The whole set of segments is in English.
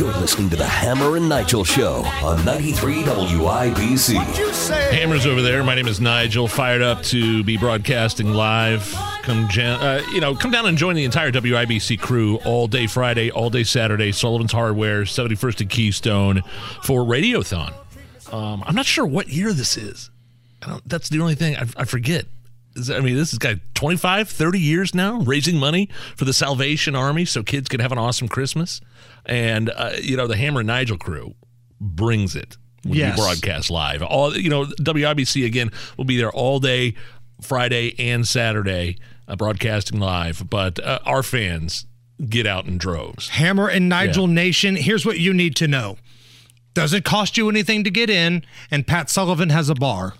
You're listening to the Hammer and Nigel Show on 93 WIBC. Hammers over there. My name is Nigel. Fired up to be broadcasting live. Come, jam, uh, you know, come down and join the entire WIBC crew all day Friday, all day Saturday. Sullivan's Hardware, 71st and Keystone for Radiothon. Um, I'm not sure what year this is. I don't, that's the only thing I, I forget. I mean, this has got 25, 30 years now raising money for the Salvation Army so kids can have an awesome Christmas. And, uh, you know, the Hammer and Nigel crew brings it when Yes. we broadcast live. All you know, WIBC again will be there all day, Friday and Saturday, uh, broadcasting live. But uh, our fans get out in droves. Hammer and Nigel Nation, here's what you need to know. does it cost you anything to get in, and Pat Sullivan has a bar.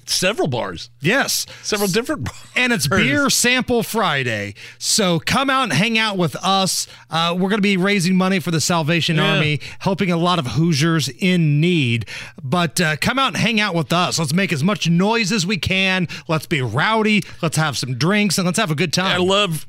Several bars, Yes. several different. Bars. And it's Beer Sample Friday. So come out and hang out with us. Uh, we're going to be raising money for the Salvation Yeah. Army, helping a lot of Hoosiers in need. But uh, come out and hang out with us. Let's make as much noise as we can. Let's be rowdy. Let's have some drinks and let's have a good time. I love.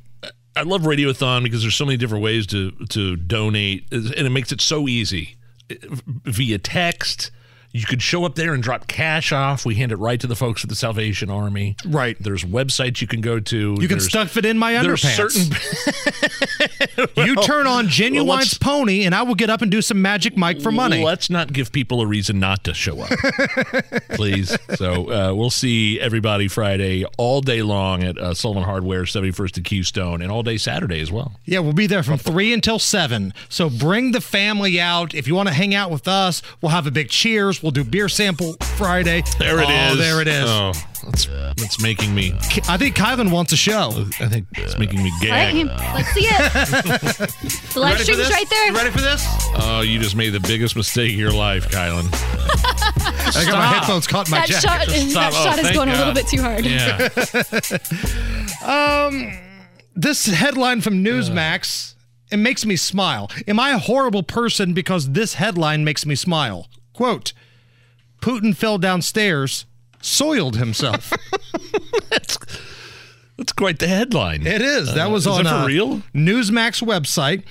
I love Radiothon because there's so many different ways to to donate, and it makes it so easy via text. You could show up there and drop cash off. We hand it right to the folks at the Salvation Army. Right. There's websites you can go to. you can There's- stuff it in my there's underpants. certain you turn on well, Ginuwine's let's- Pony, and I will get up and do some Magic Mike for money. Let's not give people a reason not to show up, please. So uh, we'll see everybody Friday all day long at uh, Sullivan Hardware, 71st and Keystone, and all day Saturday as well. Yeah, we'll be there from 3 until 7. So bring the family out. If you want to hang out with us, we'll have a big cheers. We'll do beer sample Friday. There it is. oh, there it is. Oh, that's, that's making me. I think Kylan wants a show. I think it's making me All right, gag. let's see it. the live stream's right there. You ready for this? Oh, you just made the biggest mistake of your life, Kylan. I got my headphones caught in my that jacket. shot, Just that. Oh, shot is thank going a little bit too hard. Yeah. um, This headline from Newsmax, it makes me smile. Am I a horrible person because this headline makes me smile? Quote, Putin fell downstairs, soiled himself. That's quite the headline. It is. That was Uh, is on that uh, real? Newsmax website.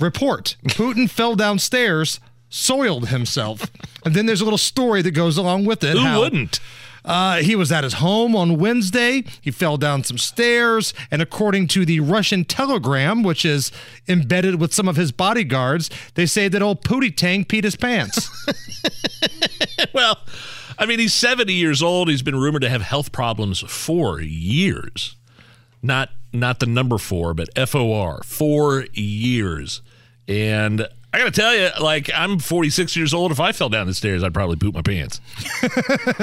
Report: Putin fell downstairs, soiled himself, and then there's a little story that goes along with it. Who how, wouldn't? Uh, he was at his home on Wednesday. He fell down some stairs, and according to the Russian Telegram, which is embedded with some of his bodyguards, they say that old Pootie Tang peed his pants. Well, I mean, he's 70 years old. He's been rumored to have health problems for years. Not not the number four, but F O R, four years. And I got to tell you, like, I'm 46 years old. If I fell down the stairs, I'd probably poop my pants.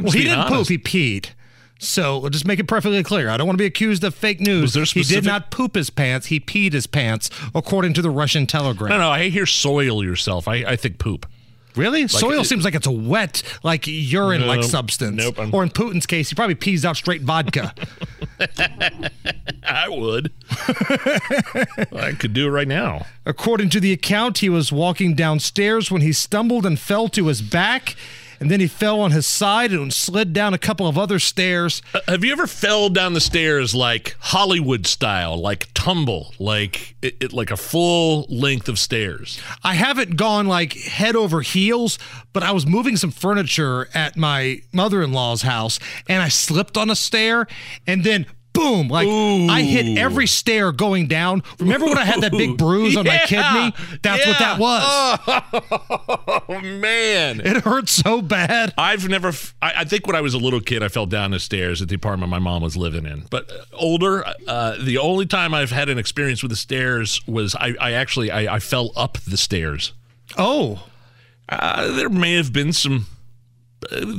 well, he didn't honest. poop; he peed. So we'll just make it perfectly clear. I don't want to be accused of fake news. There he did not poop his pants; he peed his pants, according to the Russian Telegram. No, no, I hear soil yourself. I, I think poop. Really? Soil it- seems like it's a wet, like urine like Nope. substance. Nope, I'm- or in Putin's case, he probably pees out straight vodka. I would. I could do it right now. According to the account, he was walking downstairs when he stumbled and fell to his back. And then he fell on his side and slid down a couple of other stairs. Uh, Have you ever fell down the stairs like Hollywood style, like tumble, like it, it, like a full length of stairs? I haven't gone like head over heels, but I was moving some furniture at my mother in law's house and I slipped on a stair and then boom, like I hit every stair going down. Remember when I had that big bruise on my Yeah, kidney? That's what that was. Oh man. It hurt so bad. I've never. f- I, I think when I was a little kid, I fell down the stairs at the apartment my mom was living in. But uh, older, uh, the only time I've had an experience with the stairs was I, I actually I, I fell up the stairs. Oh, Uh, there may have been some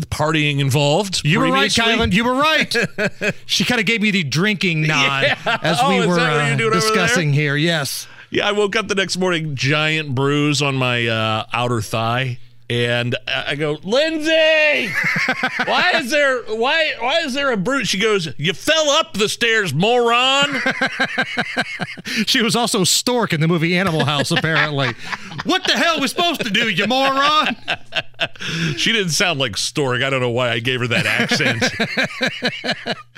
partying involved. you were right. Kylan. You were right. she kind of gave me the drinking nod Yeah. as Oh, we is were uh, you're doing over discussing here. Yes. Yeah, I woke up the next morning, giant bruise on my uh, outer thigh. And I go, Lindsay, why is there why why is there a brute? She goes, You fell up the stairs, moron. She was also Stork in the movie Animal House, apparently. what the hell are we supposed to do, you moron? She didn't sound like Stork. I don't know why I gave her that accent.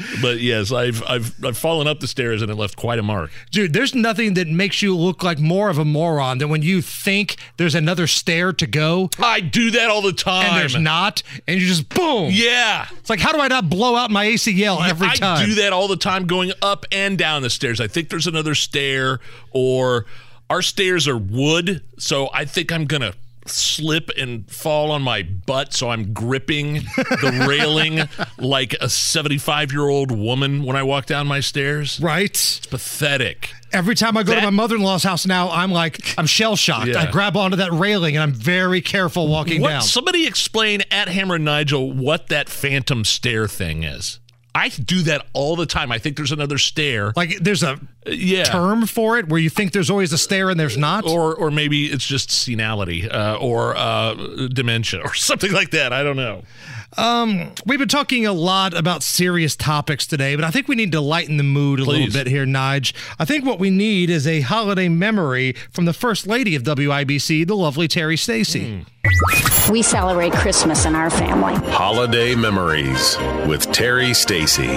but yes, I've I've I've fallen up the stairs and it left quite a mark. Dude, there's nothing that makes you look like more of a moron than when you think there's another stair to go I do that all the time. and there's not, and you just boom. Yeah. It's like, how do I not blow out my ACL every I time? do that all the time going up and down the stairs. I think there's another stair or our stairs are wood, so I think I'm going to slip and fall on my butt so I'm gripping the railing like a 75-year-old woman when I walk down my stairs. Right? It's pathetic. Every time I go That- to my mother in law's house now, I'm like, I'm shell shocked. Yeah. I grab onto that railing and I'm very careful walking What, down. somebody explain at Hammer and Nigel what that phantom stair thing is. I do that all the time. I think there's another stair. like, there's a yeah. term for it where you think there's always a stair and there's not. or or maybe it's just senility uh, or uh, dementia or something like that. I don't know. Um, we've been talking a lot about serious topics today, but I think we need to lighten the mood a Please. little bit here, Nige. I think what we need is a holiday memory from the first lady of WIBC, the lovely Terry Stacy. Hmm. We celebrate Christmas in our family. Holiday Memories with Terry Stacy.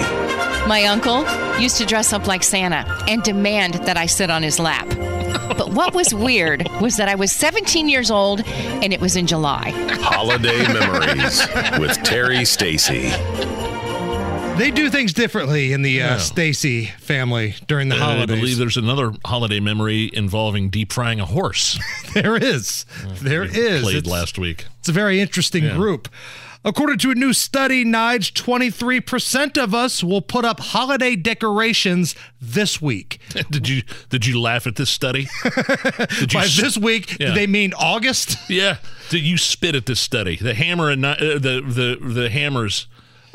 My uncle used to dress up like Santa and demand that I sit on his lap. But what was weird was that I was 17 years old and it was in July. Holiday Memories with Terry Stacy. They do things differently in the uh, Stacy family during the I holidays. I believe there's another holiday memory involving deep frying a horse. there is. There is. Played It's- last week. It's a very interesting group. According to a new study, Nige, 23% of us will put up holiday decorations this week. did you did you laugh at this study? Did By s- this week, Yeah. do they mean August? Yeah. Did you spit at this study? The hammer and uh, the the the hammers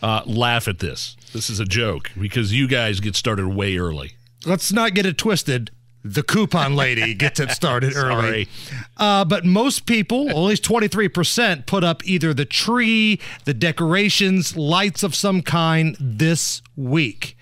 uh, laugh at this. This is a joke because you guys get started way early. Let's not get it twisted. The coupon lady gets it started early. Uh, but most people, at least 23%, put up either the tree, the decorations, lights of some kind this week.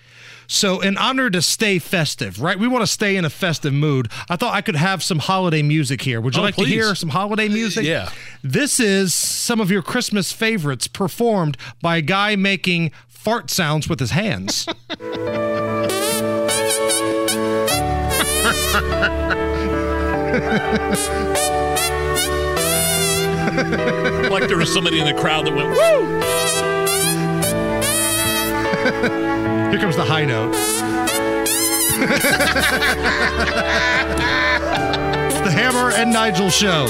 So, in honor to stay festive, right? We want to stay in a festive mood. I thought I could have some holiday music here. Would you Oh, like please. to hear some holiday music? Yeah. This is some of your Christmas favorites performed by a guy making fart sounds with his hands. like there was somebody in the crowd that went woo. Here comes the high note. the Hammer and Nigel Show.